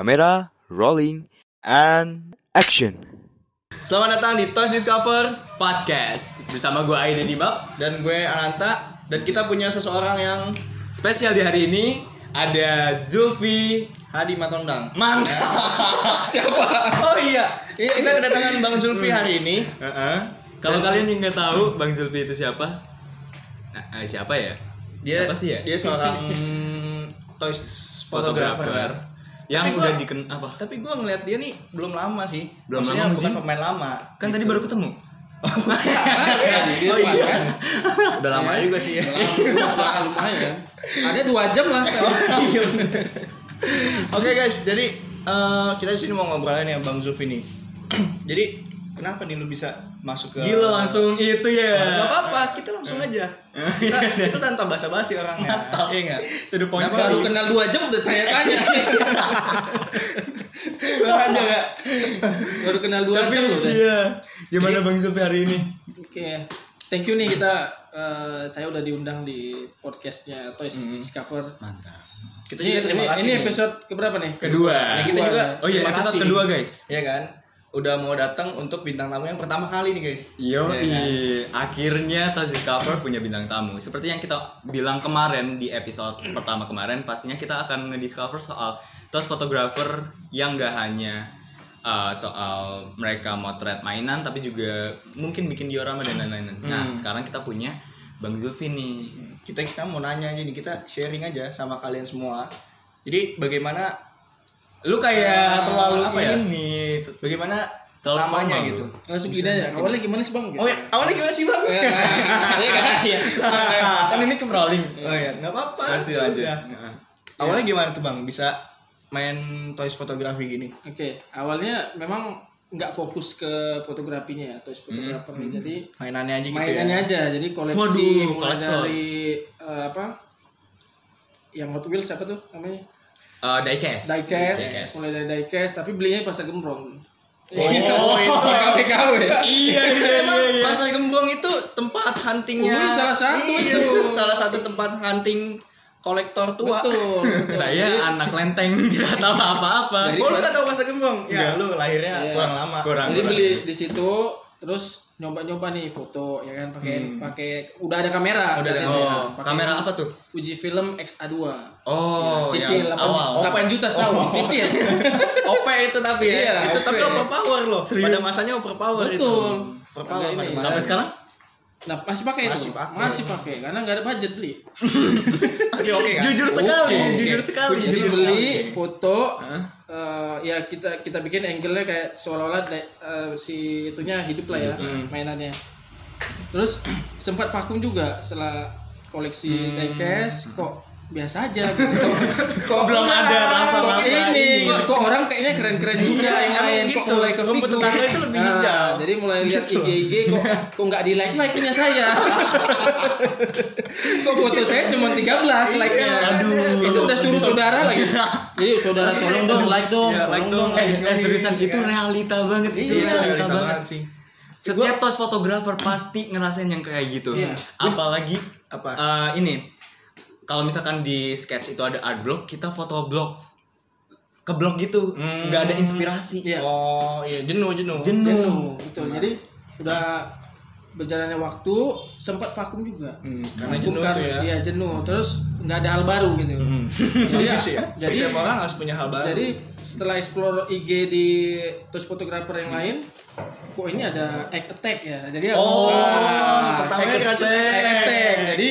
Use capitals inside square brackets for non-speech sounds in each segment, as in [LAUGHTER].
Kamera, rolling, and action. Selamat datang di Toys Discover podcast bersama gue Aida Dimap. dan gue Ananta dan kita punya seseorang yang Spesial di hari ini ada Zulfi Hadi Matondang. Mantap. [LAUGHS] Siapa? Oh iya, Iya, kita kedatangan Bang Zulfi hari ini. Heeh. Kalau kalian yang nggak tahu Bang Zulfi itu siapa? Nah, eh, siapa ya? Dia siapa sih ya? Dia seorang [LAUGHS] toys fotografer. Yang Tapi udah diken apa? Tapi gue ngeliat dia nih belum lama sih. Belum Maksudnya lama bukan sih. pemain lama. Kan tadi baru ketemu. oh iya. Udah lama juga sih ya. Lama, [LAUGHS] lumayan. Ada dua jam lah. [LAUGHS] Iya. Oke guys, jadi eh, kita di sini mau ngobrolin ya Bang Zulfi nih. [CLEARS THROAT] jadi kenapa nih lu bisa masuk ke Gila langsung itu ya. Gak apa-apa, kita langsung aja. Kita, [LAUGHS] kita tanpa basa-basi orangnya. Iya enggak? To the point Baru sekali. kenal dua jam udah tanya-tanya. [LAUGHS] aja enggak? Baru kenal dua Tapi jam udah. iya. Gimana Bang Zulfi hari ini? Oke. Thank you nih kita eh, saya udah diundang di podcastnya Toys Discover. Mantap. Kita Ini, juga terima ini, kasih. ini nih. episode keberapa nih? Kedua. Nah, kita juga Oh iya, episode kedua, guys. Iya kan? Udah mau datang untuk bintang tamu yang pertama kali nih, guys. Yo, Iya kan? akhirnya Tozi Cover punya bintang tamu. Seperti yang kita bilang kemarin di episode pertama kemarin, pastinya kita akan ngediscover soal tos fotografer yang gak hanya uh, soal mereka motret mainan, tapi juga mungkin bikin diorama dan lain-lain. Nah, sekarang kita punya Bang Zulfi nih. Kita sekarang mau nanya aja nih, kita sharing aja sama kalian semua. Jadi bagaimana Lu kayak terlalu apa ya? ini. bagaimana Terlalu namanya formal gitu. Langsung gini aja. Awalnya gimana sih bang? Oh ya, awalnya gimana sih, Bang? Iya kan? [LAUGHS] Iya. kan ini ke rolling. Oh ya, nggak apa-apa. Masih lanjut. Ya. Nah. Awalnya gimana tuh, Bang? Bisa main toys fotografi gini? Oke. Awalnya memang nggak fokus ke fotografinya ya, Toys fotografer. Jadi Mainannya aja gitu mainannya ya. aja jadi koleksi Waduh, mulai kolektor. dari eh, apa yang Hot Wheels siapa tuh namanya Uh, diecast. diecast mulai dari diecast tapi belinya pasar gembrong Oh, [LAUGHS] itu KW KW Iya, iya, Emang Pasar Gembrong itu tempat huntingnya Oh, salah satu Iya, itu. Salah satu tempat hunting kolektor tua betul, betul. Saya Jadi, anak lenteng [LAUGHS] tidak tahu apa-apa. Oh lu gak tau Pasar Gembrong? Ya lu lahirnya Iya. kurang lama Kurang. jadi beli di situ terus nyoba-nyoba nih foto ya kan pakai pakai udah ada kamera Hmm. Udah ada kamera. Oh, Pakai kamera apa tuh? Fujifilm X-A2 Oh, ya, cicil yang 8, awal. 8 juta setahun cicil [LAUGHS] OP itu tapi ya Iya, Itu tapi OP. overpower loh Serius? Pada masanya overpower itu Betul. Overpower ini. Sampai sekarang? Nah masih pakai itu Masih pakai. masih pakai karena nggak ada budget beli [LAUGHS] Oke oke kan? Jujur sekali, jujur sekali. Jadi jujur beli sekali. foto, eh, ya kita kita bikin angle-nya kayak seolah-olah eh, si itunya hidup lah ya mainannya. Terus sempat vakum juga setelah koleksi diecast kok biasa aja gitu. [LAUGHS] kok Belum ada rasa-rasa kok ini, ini. kok orang kayaknya keren-keren juga yang lain gitu, kok mulai ke rumput figur. tetangga itu lebih hijau. jadi mulai lihat IG IG kok kok nggak di like like punya saya [LAUGHS] kok foto saya cuma 13 like nya Aduh. itu udah suruh saudara lagi jadi saudara tolong dong like dong Ya, like tolong dong. Eh, eh seriusan itu realita banget itu Iya, realita realita banget. banget sih. Setiap tos fotografer pasti ngerasain yang kayak gitu. Iya. Apalagi Apa? eh, ini kalau misalkan di sketch itu ada art block, kita foto block ke blok gitu, nggak ada inspirasi. Iya. Oh iya jenuh jenuh Jenuh. jenuh betul jadi udah berjalannya waktu sempat vakum juga Hmm, karena Vakum jenuh kan- tuh ya. iya jenuh terus nggak ada hal baru gitu jadi ya, Bagus ya. jadi Setiap orang harus punya hal baru. Jadi setelah explore IG di terus fotografer yang lain, kok ini ada egg attack ya. Jadi aku Oh, ah, egg attack. Egg attack. Jadi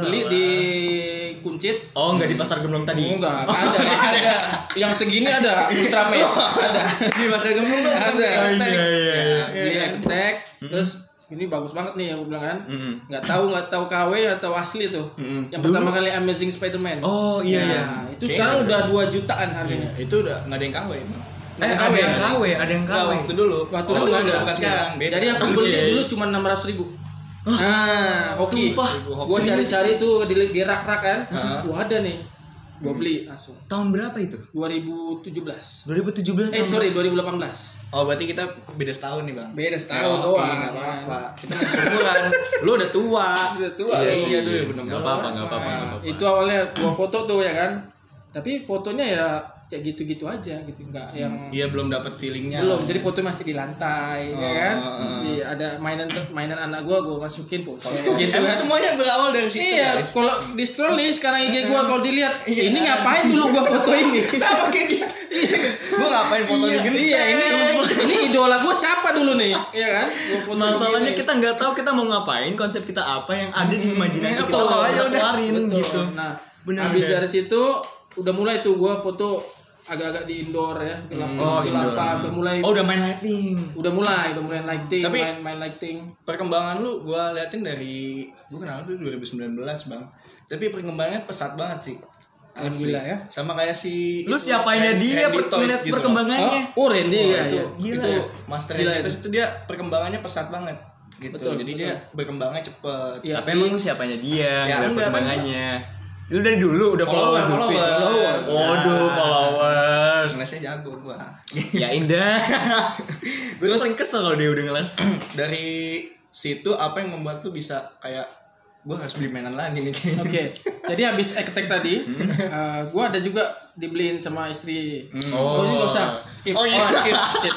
beli di kuncit. Oh, nggak di pasar gemblong tadi. Enggak, ada. ada. Yang segini ada Ultraman. [LAUGHS] ada. di masa gembrong tuh Ada. Oh, iya, iya, iya. Beli egg attack. Terus ini bagus banget nih aku bilang kan. Mm-mm. Nggak tahu nggak tahu KW atau asli tuh. Yang pertama kali Amazing Spider-Man. Oh iya iya. Nah, itu sekarang udah 2 jutaan harganya. itu udah nggak ada yang KW emang. Eh ada yang KW, ada yang KW. waktu dulu. Waktu Oh, dulu nggak ada. bukan sekarang. Beda. Jadi aku beli dulu cuma enam ratus ribu. Nah, oke. Sumpah. Gua cari-cari tuh di, di rak-rak kan. Wah ada nih. Gua beli langsung. Tahun berapa itu? 2017. 2017 Eh sorry 2018. Oh berarti kita beda setahun nih bang. Beda setahun Oh, doang. iya, nggak apa-apa. Kita masih seumuran. Lu udah tua. Udah tua. Iya lu. sih aduh bener Nggak apa-apa, nggak apa-apa, nggak apa-apa. Itu awalnya gua foto tuh ya kan. Tapi fotonya ya kayak gitu-gitu aja gitu nggak yang Iya belum dapat feelingnya. belum jadi foto masih di lantai ya kan oh. Di- ada mainan mainan anak gua gua masukin foto [LAUGHS] gitu kan semuanya berawal dari situ. Iya, kalau di scroll nih sekarang IG gua kalau dilihat ini ngapain dulu gua foto ini? [LAUGHS] sama kayak dia. Gua ngapain foto iya, gini? iya, ini ini idola gua siapa dulu nih? Iya kan? Gua foto Masalahnya kita nggak tahu kita mau ngapain, konsep kita apa yang ada di imajinasi kita keluarin gitu. Nah, bener. dari situ udah mulai tuh gua foto agak-agak di indoor ya, gelap Oh, indoor. gelapan, udah mulai Oh, udah main lighting. udah mulai, udah mulai lighting, Tapi- main main lighting. Perkembangan lu gua liatin dari gua kenal lu 2019, Bang. Tapi perkembangannya pesat banget sih. Alhamdulillah ya. Sama kayak si Lu siapainnya dia per ngeliat gitu. perkembangannya. Oh, oh Randy ya, itu, ya. Gila itu ya. Master Gila itu. Toys itu dia perkembangannya pesat banget gitu. Betul, Jadi betul. dia berkembangnya cepet. Iya, Tapi emang lu siapanya dia, Ya, enggak, kan. perkembangannya. Lu dari dulu udah Follower, follower Zulfi. follower. Waduh, Nah. followers. Ngelesnya jago gua. ya indah. [LAUGHS] Gue tuh paling kesel kalau dia udah ngeles. [CLEARS THROAT] Dari situ apa yang membuat lu bisa kayak gua harus beli mainan lagi nih kayaknya. [LAUGHS] Oke, jadi habis ektek tadi, eh, gua ada juga dibeliin sama istri. Oh, ini nggak usah skip. Oh, iya. skip, skip.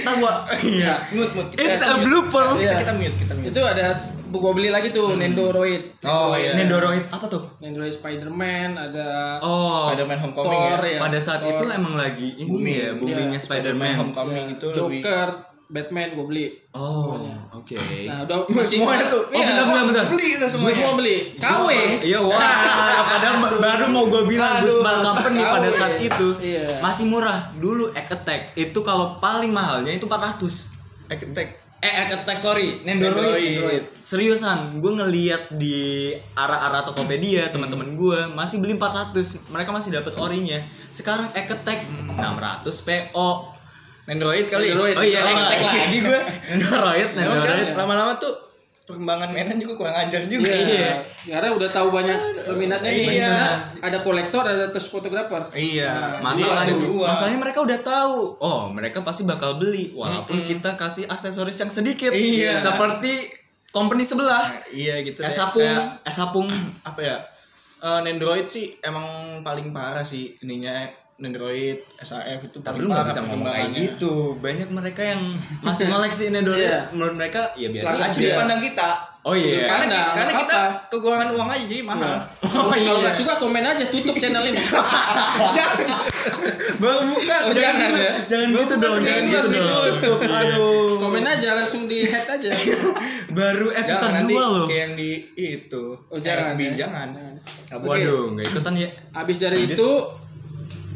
Tahu gua. Iya, mute mute kita. It's a blooper. Iya. Kita mute, kita mute. Itu ada gua beli lagi tuh Nendoroid. Oh iya. Nendoroid apa tuh? Nendoroid Spider-Man, ada Oh, Spider-Man Homecoming Thor ya. ya. pada saat Thor, itu emang lagi ini Booming. ya, boomingnya Spider-Man. Homecoming itu lebih Joker, Batman gua beli. Oh, oke. Nah, udah [LAUGHS] masih semuanya tuh. Oh, Iya, bentar, bentar, bentar. Beli udah semuanya. semua beli. KW. Iya, wah, [LAUGHS] padahal baru mau gue bilang Aduh. Goodsball Company pada saat itu Iya. masih murah. Dulu Egg Attack itu kalau paling mahalnya itu 400. Attack. Eh, Egg Attack sorry, Nendoroid. Nendoroid. Nendoroid. Seriusan, gue ngeliat di arah-arah Tokopedia teman-teman gue masih beli 400. Mereka masih dapat orinya. Sekarang Attack 600 PO. Android kali. Nendoroid. Oh iya, Oh, Attack iya. lagi gue. [LAUGHS] Nendoroid, Nendoroid. lama-lama tuh perkembangan mainan juga kurang ajar juga. Iya. Karena udah tahu banyak peminatnya nih. Iya. Ada kolektor, ada terus fotografer. Iya. Masalahnya, ada dua. masalahnya mereka udah tahu. Oh, mereka pasti bakal beli walaupun kita kasih aksesoris yang sedikit. Iya. Seperti company sebelah. Iya gitu. deh. Es sapung, Kayak, es sapung. [CLEARS THROAT] apa ya? Eh Nendroid sih emang paling parah sih ininya Nendroid, SAF itu Tapi lu nggak parah bisa ngomong kayak gitu. Banyak mereka yang masih ngoleksi Nendoroid. Iya. Menurut mereka ya biasa aja. Sudut Iya. pandang kita. Oh iya. Karena, Pandang, karena kita kekurangan uang aja jadi mahal. Oh, [LAUGHS] iya. Kalau nggak suka komen aja, tutup channel ini. [LAUGHS] Baru buka Oh, jangan ya. Jangan gitu dong, jangan gitu dong. Aduh. Komen aja langsung di head aja. [LAUGHS] Baru episode Jangan nanti 2 loh. kayak yang di itu. Oh, jangan, FB, ya. jangan. Oke. Waduh, nggak ikutan ya. Habis dari itu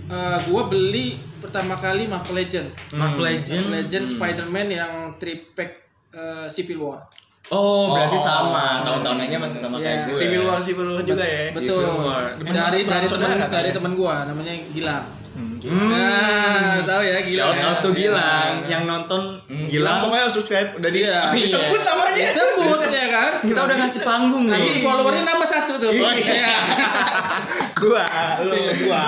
eh, gua beli pertama kali Marvel Legend. Marvel Legend. Marvel Legend Spider-Man yang tripack eh, Civil War. Oh, berarti sama. Tahun-tahunnya masih sama Iya. kayak gue. Civil War, Civil War juga ya. Civil Betul. War. Dari dari teman dari ya? teman gua namanya Gilang. Hmm. Nah, tahu ya Gilang. Shout out to Gilang yang nonton Gilang Gilang. pokoknya subscribe udah di Iya. [LAUGHS] disebut namanya. Disebut ya kan? [LAUGHS] Kita udah ngasih panggung Nanti nih. followernya nambah satu tuh. Iya. Iya. [LAUGHS] gua, lu gua.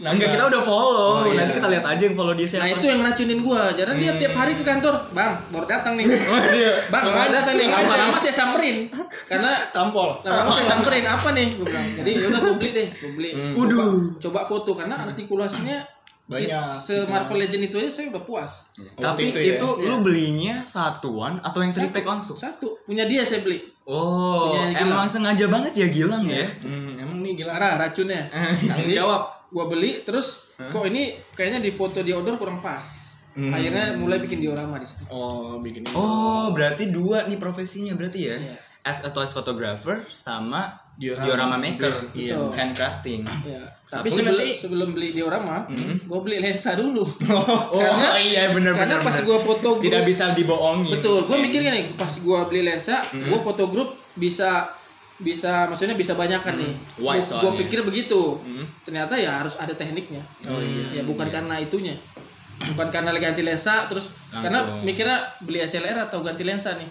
Nah, Enggak, kita udah follow. Oh, iya. Nanti kita lihat aja yang follow dia siapa. Nah itu yang racunin gua. Jadi dia tiap hari ke kantor, bang, baru datang nih. [LAUGHS] Oh, dia. Bang, baru datang nih. Lama-lama saya samperin, karena tampol. lama-lama saya samperin apa nih? Gua bilang. Jadi yaudah gua beli deh, gua beli. Coba, Waduh. coba foto karena artikulasinya Banyak. it- se Marvel Legend itu aja saya udah puas. Tapi Waktu itu, ya. lu belinya satuan atau yang tripack langsung? Satu punya dia saya beli. Oh, Punya emang sengaja banget ya Gilang ya? Hmm, emang nih gila. Arah racunnya. [LAUGHS] Tanggung Jadi, jawab. Gua beli terus kok ini kayaknya di foto di outdoor kurang pas. Hmm. Akhirnya mulai bikin diorama di situ. Oh, bikin ini. Oh, berarti dua nih profesinya berarti ya? Iya. As a toys photographer sama Diorama. diorama, maker, Iya. Betul. handcrafting. Ya, tapi sebelum nanti- sebelum beli diorama, gua beli lensa dulu. [LAUGHS] Oh, Karena- iya bener Karena bener, pas gua foto grup, tidak bisa dibohongin. betul, gua mikir gini, pas gua beli lensa, gua foto grup bisa bisa maksudnya bisa banyak kan nih. Wide Gua- gua soalnya. pikir begitu. Ternyata ya harus ada tekniknya. Oh iya. Ya bukan karena itunya. Bukan karena ganti lensa terus Langsung. karena mikirnya beli SLR atau ganti lensa nih.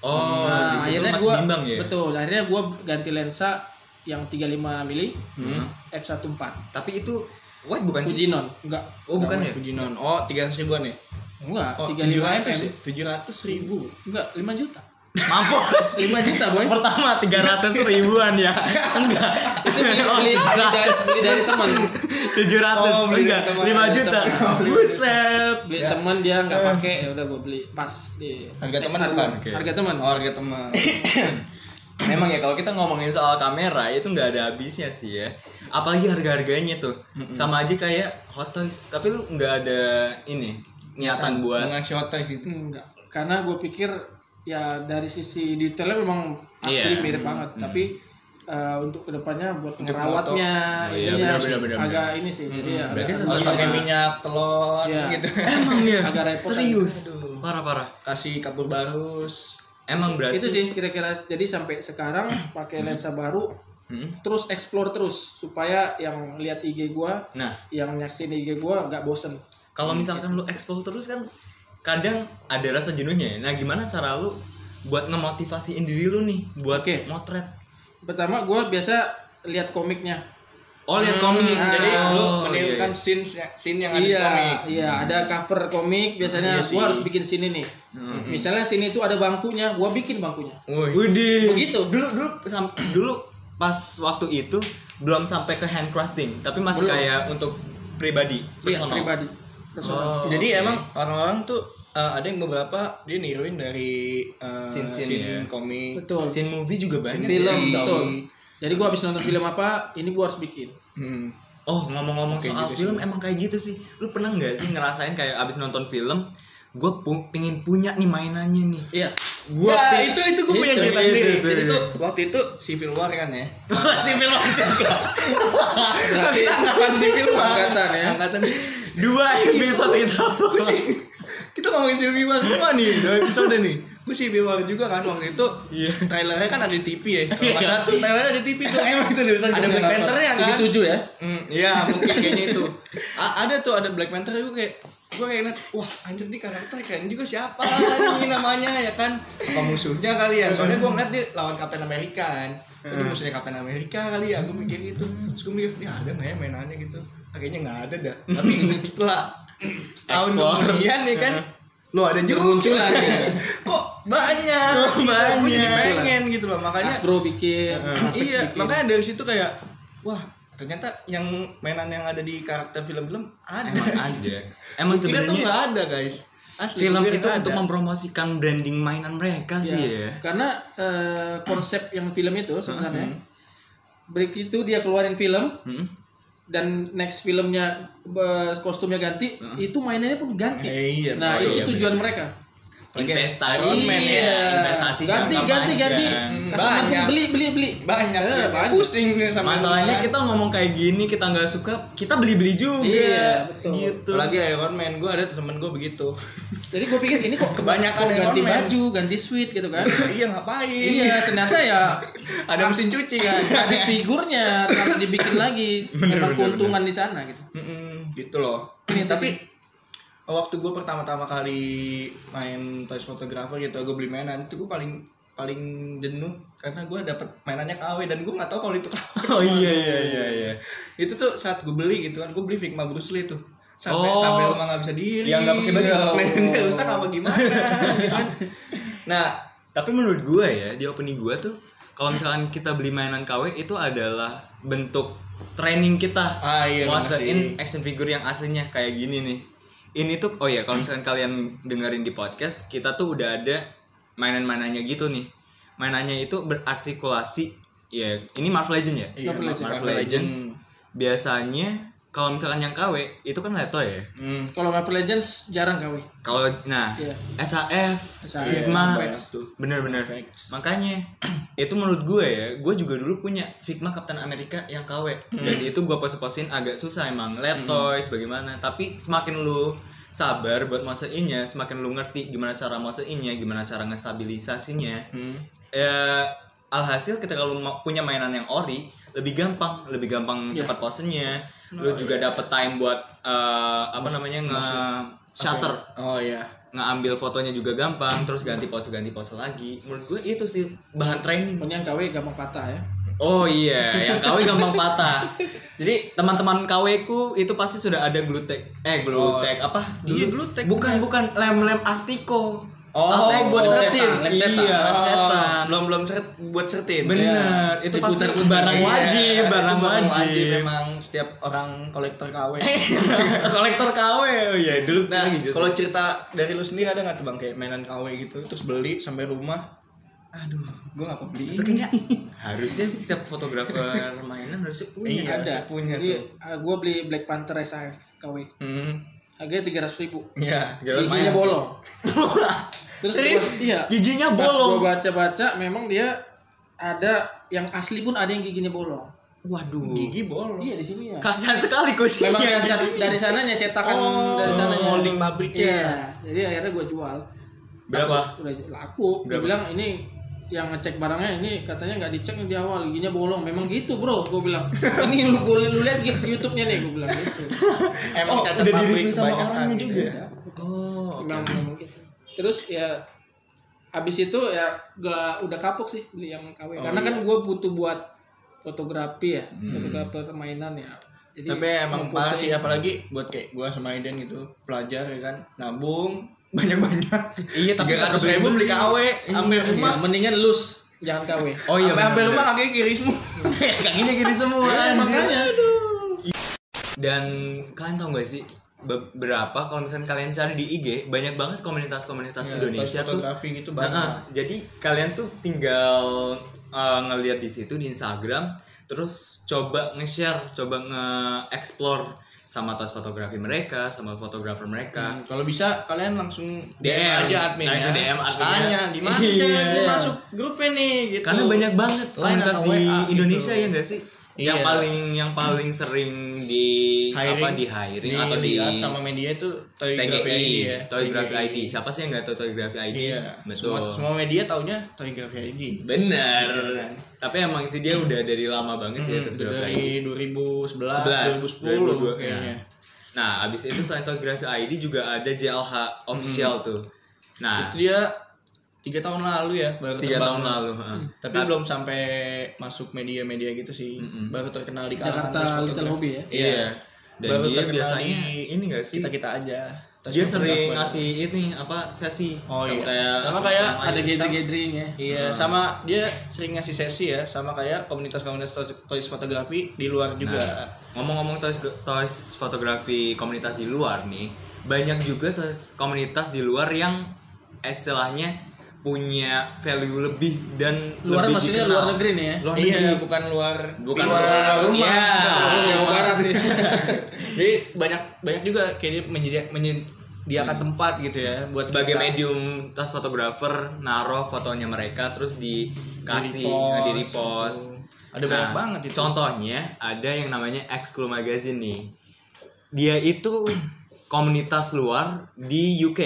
Oh, Nah, akhirnya bimbang ya. betul. Akhirnya gua ganti lensa yang 35 mili Hmm. f1.4 Tapi itu white bukan sih? Fujinon enggak Oh, bukan ya? Pujinon. Oh, tiga ribuan ya? enggak Oh, 35 tujuh mm ratus ya? Tujuh ratus ribu. enggak 5 juta Mampus 5 juta boy Pertama 300 ribuan ya [LAUGHS] Enggak itu beli, beli, beli dari, beli dari teman 700 Oh, beli Enggak dari teman. 5 juta Buset beli teman dia nggak pakai ya udah gue beli pas di Harga teman harga. bukan? Oke. harga teman Oh, harga teman. [LAUGHS] Memang ya kalau kita ngomongin soal kamera itu nggak ada habisnya sih ya. Apalagi harga-harganya tuh. Sama aja kayak Hot Toys, tapi lu nggak ada ini niatan buat mengaksi hotel sih. enggak karena gue pikir ya dari sisi detailnya memang asli Iya. mirip banget tapi eh, untuk ke depannya buat Untuk ngerawatnya Oh, iya, ininya benar, benar, benar, agak ini sih jadi ya Berarti Harus pakai minyak telur Iya. gitu. Emang [LAUGHS] ya? Agak repot Serius. Parah-parah. Kasih kapur barus. Emang berarti itu sih kira-kira jadi sampai sekarang [CLEARS THROAT] pakai lensa baru Hmm. terus explore terus supaya yang lihat IG gua Nah, yang nyaksin IG gua nggak bosen kalau misalkan lu explore terus kan kadang ada rasa jenuhnya ya. Nah, gimana cara lu buat ngemotivasiin diri lu nih buat Oke. motret? pertama gua biasa lihat komiknya Oh, lihat komik. Ah. Jadi lu Oh, menirukan iya, scene scene yang ada di iya komik. iya ada cover komik biasanya Iya sih. gua harus bikin sini nih misalnya sini itu ada bangkunya gua bikin bangkunya Woi. Widih. Begitu. Dulu dulu sam- dulu pas waktu itu belum sampai ke handcrafting, tapi masih Belum. kayak untuk pribadi, iya personal. pribadi personal Oh, Jadi oke. emang orang-orang tuh eh, ada yang beberapa dia niruin dari eh, Scene-scene scene ya. komik. betul scene movie juga banyak. film ya, betul jadi gua habis nonton film apa ini gua harus bikin Hmm. Oh, ngomong-ngomong soal gitu film emang kayak gitu sih. Lu pernah nggak sih ngerasain kayak abis nonton film, gue pu pengen punya nih mainannya nih. iya Gua ya, itu itu gue punya Itu, cerita itu, sendiri. itu, Jadi itu. tuh waktu itu Civil War kan ya. [LAUGHS] si film juga. berarti angkatan Civil War. Angkatan ya. Angkatan Dua episode itu. Gua sih kita ngomongin Civil War semua nih, dua episode nih. Gue Civil War juga kan waktu itu. Iya. Trailernya kan ada di TV ya. Kalau nggak salah tuh trailernya ada di TV tuh. [LAUGHS] Emang seriusan Ada Black Panther-nya kan? TV 7 ya Hmm, iya mungkin kayaknya itu. A- ada tuh ada Black Panther gue kayak gue kayak ngeliat wah anjir nih karakter keren juga siapa nih namanya ya kan apa musuhnya kali ya soalnya gue ngeliat dia lawan Captain America kan ini musuhnya Captain America kali ya gue mikir gitu terus gue mikir ya ada nggak ya mainannya gitu kayaknya nggak ada dah tapi [LAUGHS] setelah [CLEARS THROAT] setahun kemudian nih kan lo ada juga Muncul lagi. [LAUGHS] kok banyak Oh. Gua jadi banyak. pengen gitu loh makanya Hasbro bikin iya bikin. makanya dari situ kayak wah ternyata yang mainan yang ada di karakter film-film ada Emang ada. [LAUGHS] Emang kira tuh sebenarnya nggak ada guys asli film itu nggak untuk ada. mempromosikan branding mainan mereka sih ya. karena eh, konsep yang film itu sebenarnya break itu dia keluarin film Hmm? Dan next filmnya eh, kostumnya ganti itu mainannya pun ganti. Eh, iya, nah itu Iya, tujuan mereka Investasi, ya, Iya. investasi ganti ganti panjang. ganti banyak. beli beli beli banyak ya, banyak. pusing sama Masalahnya kita ngomong kayak gini kita nggak suka, kita beli-beli juga. Iya, betul. Gitu. apalagi Iron Man gue ada temen gue begitu jadi gue pikir ini kok Kebanyakan kok ganti Iron Man. baju ganti suite gitu kan [LAUGHS] iya ngapain iya ternyata ya [LAUGHS] ada mesin cuci kan [LAUGHS] ada figurnya harus dibikin lagi memang keuntungan di sana gitu Mm-mm, gitu loh Ini tapi waktu gue pertama-tama kali main toys photographer gitu gue beli mainan itu gue paling paling jenuh karena gue dapet mainannya KW dan gue nggak tahu kalau itu KW [LAUGHS] Oh iya iya iya iya. itu tuh saat gue beli gitu kan gue beli Figma Bruce Lee tuh sampai Oh. sampai rumah nggak bisa diri Yang nggak pakai baju. gitu. mainannya rusak apa gimana gitu kan. nah Tapi menurut gue ya di opening gue tuh kalau misalkan kita beli mainan KW itu adalah bentuk training kita Ah, iya, Nguasain action figure yang aslinya kayak gini nih. Ini tuh oh ya kalau misalkan kalian dengerin di podcast kita tuh udah ada mainan-mainannya gitu nih. Mainannya itu berartikulasi ya ini Marvel Legend ya? Iya, Marvel Legends. Marvel Legends. Biasanya kalau misalkan yang KW itu kan letoy ya. hmm, kalau Marvel Legends jarang kawin Kalau nah Iya. SAF, SAF. Figma, Flex tuh. bener-bener. Flex. Makanya [CLEARS THROAT] itu menurut gue ya, gue juga dulu punya Figma Captain America yang KW dan itu gue pos-posin agak susah emang, lihat toys bagaimana. Tapi semakin lu sabar buat maseinnya, semakin lu ngerti gimana cara maseinnya, gimana cara ngestabilisasinya. hmm. Ya alhasil kita kalau mau punya mainan yang ori lebih gampang, lebih gampang cepat posenya. Lu juga dapet time buat eh, apa namanya nge shutter. oh iya. Ngambil fotonya juga gampang terus ganti pose ganti pose lagi. Menurut gue itu sih bahan training. yang KW gampang patah ya? Oh iya. Yang KW gampang patah. [LAUGHS] Jadi teman-teman KW ku itu pasti sudah ada glue tag eh glue Oh, tag apa? Iya, Dulu- tag, bukan bukan lem-lem artiko Oh, Altek buat setan. Iya, Oh, setan. belum belum seret buat sertin. Bener, itu pasti barang Iya, wajib, barang wajib. memang setiap orang kolektor KW. [LAUGHS] Kolektor KW, oh iya dulu Nah, kalau cerita dari lu sendiri ada nggak tuh bang kayak mainan KW gitu, terus beli sampai rumah, aduh, gue nggak beli ini. [LAUGHS] harusnya setiap fotografer mainan harusnya punya. Iya. ada punya Jadi, tuh. uh, gua beli Black Panther SAF KW Hmm, harganya tiga ratus ribu iya. giginya bolong [LAUGHS] terus gua, iya Giginya pas bolong. gua baca-baca memang dia ada yang asli pun ada yang giginya bolong Waduh. Gigi bolong. iya di sini ya Kasihan sekali kucingnya. memang di cacat dari sananya cetakan Oh, dari sananya molding pabriknya. iya jadi akhirnya gua jual Berapa? udah laku dia Berapa? bilang ini yang ngecek barangnya ini katanya nggak dicek di awal giginya bolong memang gitu bro gue bilang [LAUGHS] ini lu boleh lu lihat gitu YouTube-nya nih gue bilang gitu [LAUGHS] Emang Oh, udah pabrik di-review sama orangnya juga. ya. Oh. memang gitu terus ya habis itu ya gak udah kapok sih beli yang KW Oh, karena iya. kan gue butuh buat fotografi ya Hmm. fotografer mainan ya jadi Tapi emang parah posting- sih apalagi buat kayak gua sama Aiden gitu, pelajar ya kan, nabung [LAUGHS] banyak-banyak. Iya, tapi ratus ribu beli. KW, hampir Ya, rumah. mendingan lus jangan KW Oh iya. Hampir rumah kakinya kiri semua. Kakinya gini semua. Ya, anjir. makanya Dan kalian tau gak sih beberapa kalau misalnya kalian cari di IG banyak banget komunitas-komunitas Indonesia tuh gitu Nah, banyak. jadi kalian tuh tinggal uh, ngelihat di situ di Instagram, terus coba nge-share, coba nge-explore sama tos fotografi mereka, sama fotografer mereka. Hmm, Kalau bisa kalian langsung DM, DM, aja adminnya. langsung DM adminnya. Tanya gimana Iya. gue masuk grupnya nih gitu. Karena banyak banget komunitas di WA gitu. Indonesia ya enggak sih? Yang Iya. paling yang paling sering di Hiring. apa di hiring atau di sama media itu Toygraphy TGI, ID ya. Toygraphy TGI. ID. Siapa sih yang nggak tahu Toygraphy ID? Iya. Betul. Semua, semua media taunya Toygraphy ID. Bener. Beneran. Tapi emang sih dia udah dari lama banget ya terus Toygraphy ID. Dari 2011, 2010 2010 kayaknya. Nah, abis itu selain Toygraphy ID juga ada JLH official tuh. Nah, Itu dia tiga tahun lalu ya baru tiga tahun lalu. heeh. Tapi belum sampai masuk media-media gitu sih. Baru terkenal di kalangan Jakarta Little. Hobby ya Iya. Dan Baru dia biasanya ini gak sih? Kita kita aja. Tos dia sering ngasih ini apa sesi Oh sama iya. kayak Sama kayak ada gathering gathering ya Iya, sama dia sering ngasih sesi ya, sama kayak komunitas-komunitas to- toys fotografi di luar juga. ngomong-ngomong toys toys fotografi komunitas di luar nih banyak juga toys komunitas di luar yang istilahnya punya value lebih dan luar lebih maksudnya dikenal. luar negeri nih ya luar iya, negeri bukan luar bukan di luar rumah. Iya. Bukan Jawa rumah. Barat nih [LAUGHS] Jadi banyak banyak juga kayak dia menjadi- menyediakan tempat gitu ya buat sebagai kita. medium tas fotografer naruh fotonya mereka terus dikasih nah, di repost gitu. Ada banyak banget itu. contohnya ada yang namanya Exclu Magazine nih dia itu [CLEARS THROAT] komunitas luar di UK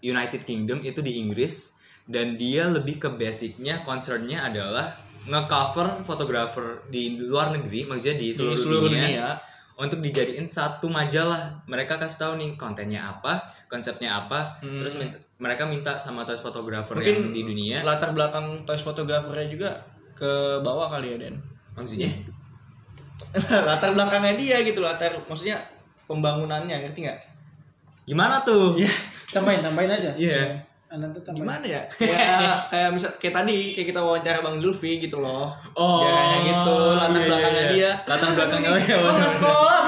United Kingdom itu di Inggris dan dia lebih ke basicnya concernnya adalah ngecover fotografer di luar negeri maksudnya di seluruh, seluruh dunia, dunia. untuk dijadiin satu majalah mereka kasih tahu nih kontennya apa konsepnya apa terus minta- mereka minta sama toys fotografer Hmm. Mungkin yang di dunia latar belakang toys fotografernya juga ke bawah kali ya Den. maksudnya [LAUGHS] latar belakangnya dia gitu latar maksudnya pembangunannya ngerti nggak? gimana tuh Iya. tambahin tambahin aja Iya. Tuh tambahin Gimana ya? [LAUGHS] Kayak kayak misal kayak tadi kayak kita wawancara Bang Zulfi gitu loh. Oh, Sejarahnya gitu, latar iya, belakangnya iya. dia. Latar belakangnya, Aduh, oh, iya, sekolah.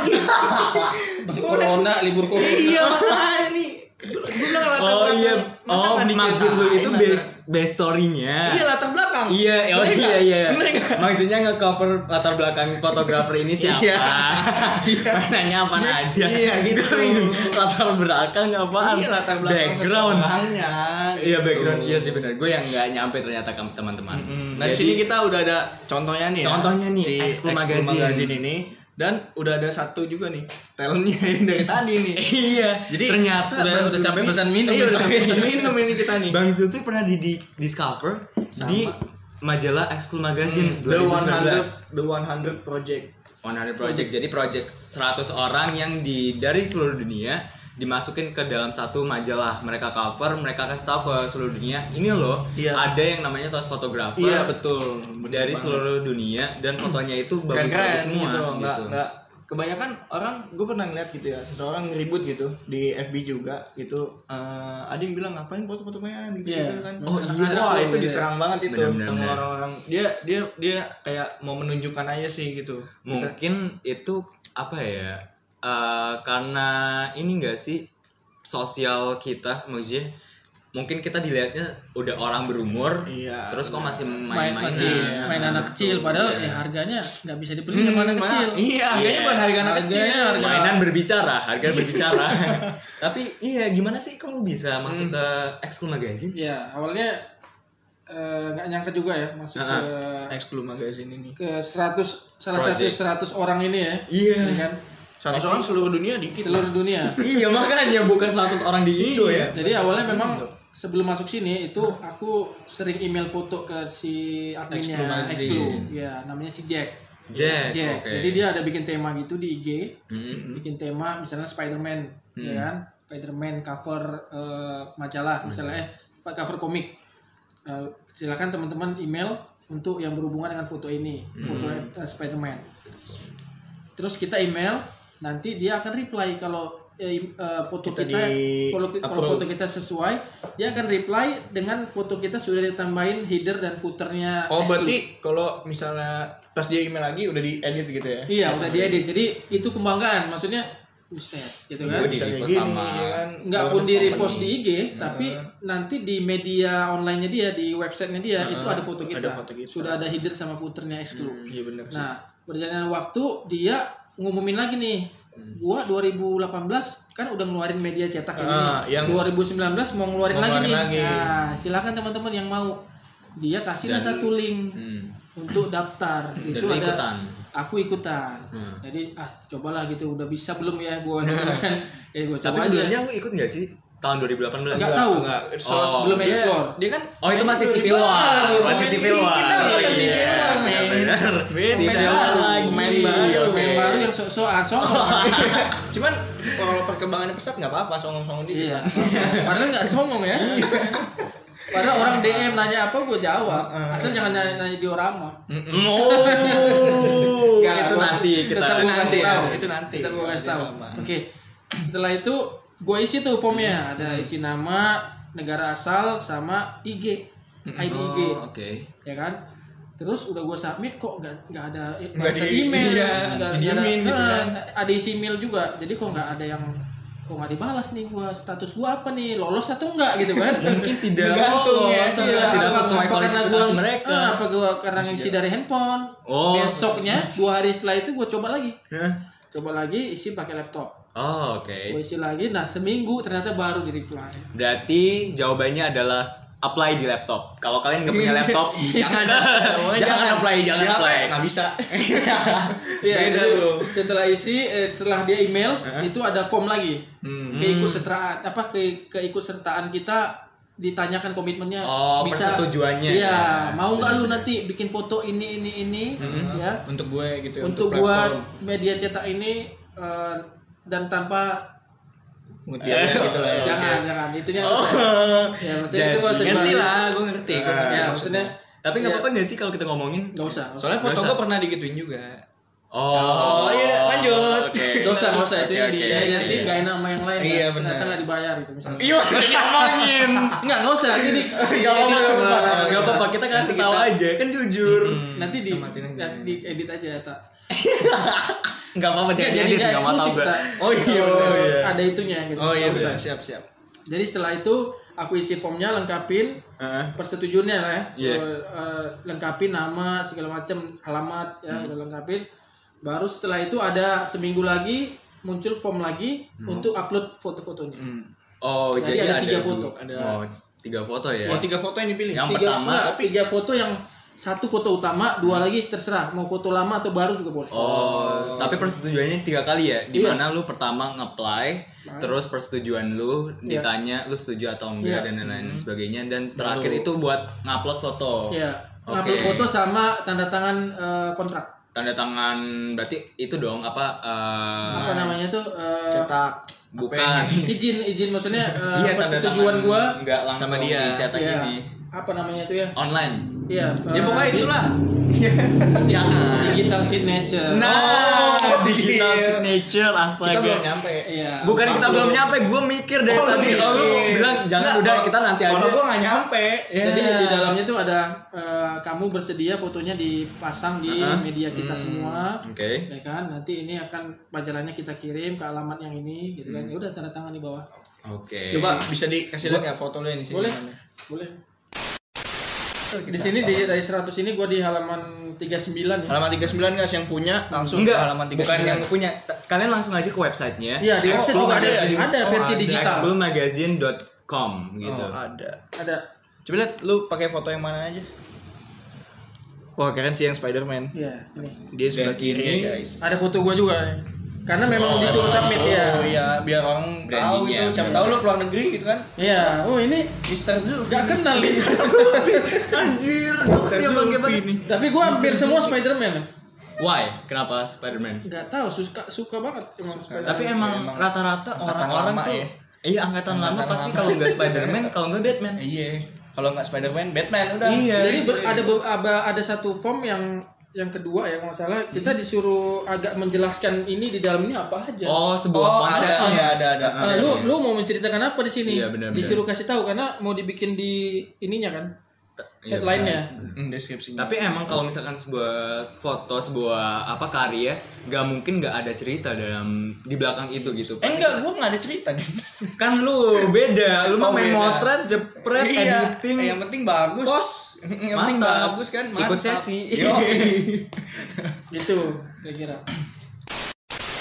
[LAUGHS] Bang corona libur corona iya. Gue bilang latar Oh belakang. iya, Masa oh maksud lu itu base base story-nya. Iya, latar belakang. Iya, oh iya iya. Maksudnya nge-cover latar belakang fotografer ini siapa? Iya. Nanya apa aja? Iya, gitu. Latar belakang apaan? Iya, latar belakang background. Iya gitu. background iya sih benar. Gue yang nggak nyampe ternyata ke teman-teman. Hmm, Nah, di sini kita udah ada contohnya nih. ya. Contohnya nih, si. Magazine ini dan udah ada satu juga nih talentnya [LAUGHS] yang dari tadi nih. iya. Jadi ternyata udah Bang udah sampai pesan minum Iya, udah sampai pesan [LAUGHS] minum ini kita nih. Bang Zulfi pernah di, di discover di majalah Exclu Magazine The 2019. 100 The 100 Project. 100 project. Jadi project 100 orang yang di dari seluruh dunia dimasukin ke dalam satu majalah. Mereka cover, mereka kasih tahu ke seluruh dunia, ini loh, Iya. ada yang namanya tos fotografer Iya betul. Bener dari banget. seluruh dunia dan fotonya itu keren-keren bagus-bagus semua gitu, gitu. nggak nggak kebanyakan orang gue pernah ngeliat gitu ya seseorang ribut gitu di FB juga gitu eh, ada yang bilang ngapain foto-foto main gitu, Iya. gitu kan Oh, iya. wah Ada itu tuh, diserang banget itu Benar-benar. sama orang-orang dia dia dia kayak mau menunjukkan aja sih gitu Kita- mungkin itu apa ya eh, karena ini enggak sih sosial kita maksudnya mungkin kita dilihatnya udah orang berumur Iya, terus kok masih main main-main masih main anak kecil padahal ya harganya nggak bisa dibeli sama anak Ma- kecil. Iya harganya bukan harga anak Harganya kecil harga- mainan berbicara harga berbicara. [LAUGHS] Tapi iya gimana sih kok lu bisa masuk ke ekskul magazine? Ya awalnya eh, nggak nyangka juga ya masuk ke Exclu magazine ini. ke 100 salah satu 100 orang ini ya. Iya. Ya kan satu orang seluruh dunia dikit seluruh dunia. [LAUGHS] Iya makanya bukan 100 orang di Indo ya. jadi awalnya memang sebelum masuk sini itu aku sering email foto ke si adminnya. Exclu. Ya namanya si Jack. Jack, Jack. oke. Jadi dia ada bikin tema gitu di IG Hmm. bikin tema misalnya Spider-Man ya kan? Spider-Man cover eh, majalah misalnya eh cover komik. Eh, silakan teman-teman email untuk yang berhubungan dengan foto ini foto eh, Spider-Man. Terus kita email nanti dia akan reply kalau eh, eh, foto Kita kita, di kalau, kalau foto kita sesuai dia akan reply dengan foto kita sudah ditambahin header dan footernya oh exclude. berarti kalau misalnya pas dia email lagi udah diedit gitu ya? Iya udah diedit. Jadi itu kebanggaan. Maksudnya buset gitu kan? Gue di bisa kayak gini sama ya kan? Nggak pun di repost di IG tapi nanti di media online-nya dia di websitenya dia itu ada foto kita. ada foto kita. sudah ada header sama footernya exclude iya bener sih. nah berjalan waktu dia ngumumin lagi nih gua 2018 kan udah ngeluarin media cetak ini Ah, yang- 2019 mau ngeluarin Mau lagi nih lagi. nah silakan teman-teman yang mau dia kasih lah satu link Hmm. untuk daftar itu ada ikutan? aku ikutan Hmm. jadi ah cobalah gitu udah bisa belum ya gua gitu [LAUGHS] kan ya gua coba tapi aja sebelumnya lu ikut nggak sih tahun 2018 Nggak tahu. Enggak, so, Oh, sebelum dia, explore dia kan Oh itu masih civil war, masih civil war. Kita bukan civil war. Benar. Beda. Civil war lagi. Pemain baru. Baru yang sok-sokan songong Cuman kalau perkembangannya pesat nggak apa-apa, songong-songong dikit iya. padahal nggak songong ya. Padahal orang DM nanya apa gue jawab. Asal jangan nanya, nanya diorama Oh, [LAUGHS] Nggak, itu gua- nanti kita tetap Itu nanti kasih ya, tahu. Itu nanti. tetap gue kasih tahu. oke. Setelah itu gue isi tuh formnya. Ada isi nama negara asal sama IG ID IG Oh, oke. ya kan terus udah gue submit kok nggak nggak ada Nggak email. iya, nggak ada gitu eh, kan. ada isi email juga. Jadi kok nggak ada yang kok nggak dibalas nih gua? Status gua apa nih? Lolos atau enggak gitu kan? [LAUGHS] Mungkin tidak Tergantung ya, Iya, tidak apa- sesuai apa karena kualifikasi gua- mereka. ah, apa gua karena ngisi dari handphone. Oh. besoknya dua hari setelah itu gua coba lagi. Coba lagi isi pakai laptop. Oh, oke. gua isi lagi nah seminggu ternyata baru di reply Berarti jawabannya adalah apply di laptop. Kalau kalian nggak punya [LAUGHS] laptop, [LAUGHS] jangan, jangan apply, jangan Ya, apply. Nggak bisa. [LAUGHS] Iya, Beda tuh. setelah isi eh, setelah dia email itu ada form lagi Hmm. keikutsertaan apa ke keikutsertaan kita ditanyakan komitmennya Oh, persetujuannya iya ya. mau nggak lu nanti bikin foto ini ini ini ya Untuk gue gitu. ya, untuk gua platform. media cetak ini eh, dan tanpa Pungut biaya gitu lah ya. [LAUGHS] jangan jangan itunya Oh. usah. ya maksudnya itu nggak usah Ngerti lah, gue ngerti. gua ngerti. ya maksudnya Tapi nggak Ya. apa-apa nggak sih kalau kita ngomongin? nggak usah. Soalnya foto gue usah. pernah digituin juga. Oh, Oh, iya, lanjut. Oke. Nggak usah nggak usah itu Oke, di oke. nanti nggak enak sama yang lain Iya, nggak- benar. ternyata nggak dibayar gitu misalnya Iya, ngomongin. nggak nggak usah jadi Gak apa-apa, gak apa-apa. Gak kita kasih tahu aja, kan jujur. nanti di edit aja tak [LAUGHS] Gak apa-apa, jangan jadi edit, nggak gak mau tahu tak Oh, iya, Oh, iya. ada itunya gitu Oh iya, benar. Siap, siap. jadi setelah itu aku isi formnya lengkapin Heeh. persetujuannya lah ya Iya. Eh, eh, lengkapin nama segala macam alamat ya Hmm. udah lengkapin baru setelah itu ada seminggu lagi muncul form lagi untuk upload foto-fotonya Hmm. Oh, Jadi jadi, ada tiga foto. Ada- Oh, tiga foto ya. Oh, tiga foto yang dipilih. Yang tiga pertama, enggak, tapi tiga foto yang satu foto utama dua lagi terserah. Mau foto lama atau baru juga boleh. Oh, tapi persetujuannya tiga kali ya? Iya. Di mana lu pertama nge-apply, terus persetujuan lu ditanya lu setuju atau enggak Iya. dan lain-lain sebagainya dan terakhir itu buat ngupload foto. ya Oke. upload foto sama tanda tangan eh, kontrak. Tanda tangan berarti itu dong apa eh, apa namanya tuh eh, Cetak. bukan. Izin izin maksudnya [LAUGHS] eh, iya persetujuan gua nggak langsung sama dia. dicetak ya, ini. Apa namanya itu ya? Online Iya. Ya pokoknya di- itulah. [LAUGHS] Jangan. Digital signature. Nah, Oh, digital iya. signature astaga. Kita belum nyampe. Iya. Bukan kita belum nyampe, gue mikir dari Oh, tadi. iya. Oh, lu bilang jangan udah kalau- kita nanti aja. Kalau gua nggak nyampe. Jadi Ya. di dalamnya tuh ada eh, kamu bersedia fotonya dipasang di media kita semua. Oke. Ya kan? Nanti ini akan majalahnya kita kirim ke alamat yang ini gitu kan. Ya udah tanda tangan di bawah. Oke. Coba bisa dikasih lihat ya foto lu yang di sini. Boleh. Mana? Boleh. Di sini di dari 100 ini gua di halaman 39 ya. Halaman 39 guys yang punya langsung Enggak, ke halaman 39. bukan yang punya. Kalian langsung aja ke websitenya. Iya, di website juga ada, ada ya? ada versi digital. Explomagazine.com gitu. Oh, ada. Ada. Coba lihat lu pakai foto yang mana aja. Wah, keren sih yang Spider-Man. Iya, ini. Dia sebelah kiri guys. Ada foto gua juga. Karena memang disuruh submit ya. Oh iya, biar orang tahu Brandingnya. itu. Siapa tahu lu keluar negeri gitu kan. Iya. Oh, ini Mister dulu. gak kenal nih. [LAUGHS] Anjir, Mister Zulfi nih. Tapi gua hampir semua Spider-Man. Why? Kenapa Spider-Man? Gak tahu, suka suka banget emang Spider-Man. Tapi emang emang rata-rata orang-orang tuh ya. Iya, angkatan, lama Angkatan pasti lama. kalau nggak Spider-Man, [LAUGHS] kalau nggak Batman. Iya. Kalau nggak Spider-Man, Batman udah. Iya. Jadi be- ada ada satu form yang yang kedua ya kalau nggak salah kita disuruh agak menjelaskan ini di dalam ini apa aja. Oh, sebuah Oh, konsep. ada, iya, ada, ada. Eh, lu lu mau menceritakan apa di sini? Iya, benar, benar. Disuruh kasih tahu karena mau dibikin di ininya kan. Iya, Headline-nya. Hmm, deskripsinya. Tapi emang kalau misalkan sebuah foto, sebuah apa karya, nggak mungkin nggak ada cerita dalam di belakang itu gitu. eh enggak, gua nggak ada cerita kan. Lu beda, lu mah Oh, main beda. motret, jepret, Iya, editing. yang penting bagus. Pos. yang penting Mantap. bagus kan. Ikut mantap. sesi. Yo. [LAUGHS] Gitu kira-kira.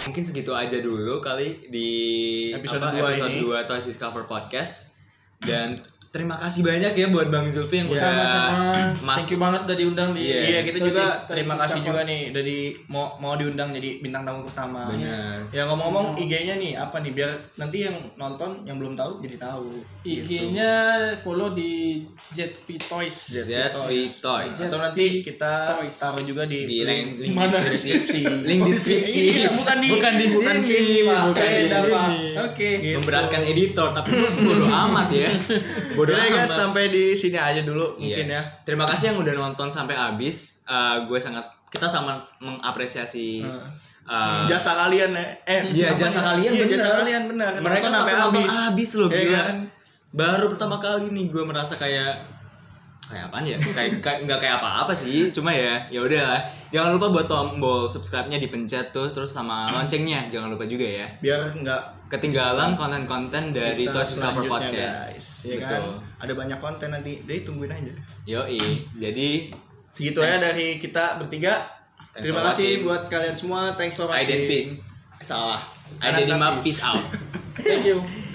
Mungkin segitu aja dulu kali di Episode apa, dua episode ini. 2 Toys Discover Podcast. Dan terima kasih banyak ya buat Bang Zulfi yang udah Sama-sama. mas Thank you banget udah diundang di Iya, Iya, kita Toys juga terima Toys kasih juga nih dari mau mau diundang jadi bintang tamu pertama. Benar. Ya ngomong-ngomong IG-nya nih apa nih biar nanti yang nonton yang belum tahu jadi tahu. IG-nya follow di ZV Toys. ZV Toys. Atau nanti kita Toys. taruh juga di Di link, link deskripsi. [LAUGHS] link deskripsi. Iya, bukan di- bukan di bukan sini, Pak. bukan Pak. sini. Oke. Gitu. Memberatkan editor, tapi gue sih bodo amat ya. Bodo [LAUGHS] Udah amat. guys sampai di sini aja dulu mungkin Iya. ya. Terima kasih yang udah nonton sampai habis. Eh, gue sangat kita sama mengapresiasi eh, jasa kalian ya. Eh, Iya apa jasa nih? kalian Iya, bener. jasa kalian benar. Mereka Nonton sampai nonton habis loh Iya gila. kan? Baru pertama kali nih gue merasa kayak kayak apaan ya? kayak kayak nggak kayak apa-apa sih. Cuma ya ya udah lah. Jangan lupa buat tombol subscribe-nya dipencet tuh terus sama loncengnya jangan lupa juga ya. Biar nggak Ketinggalan konten-konten dari Toys Cover Podcast. guys. Iya kan? Ada banyak konten nanti. Jadi tungguin aja. Yoi. Jadi Segitu aja dari kita bertiga. Thanks Terima kasih watching. buat kalian semua. Thanks for I watching. did peace. Salah. I Anak did peace. peace out. Thank you.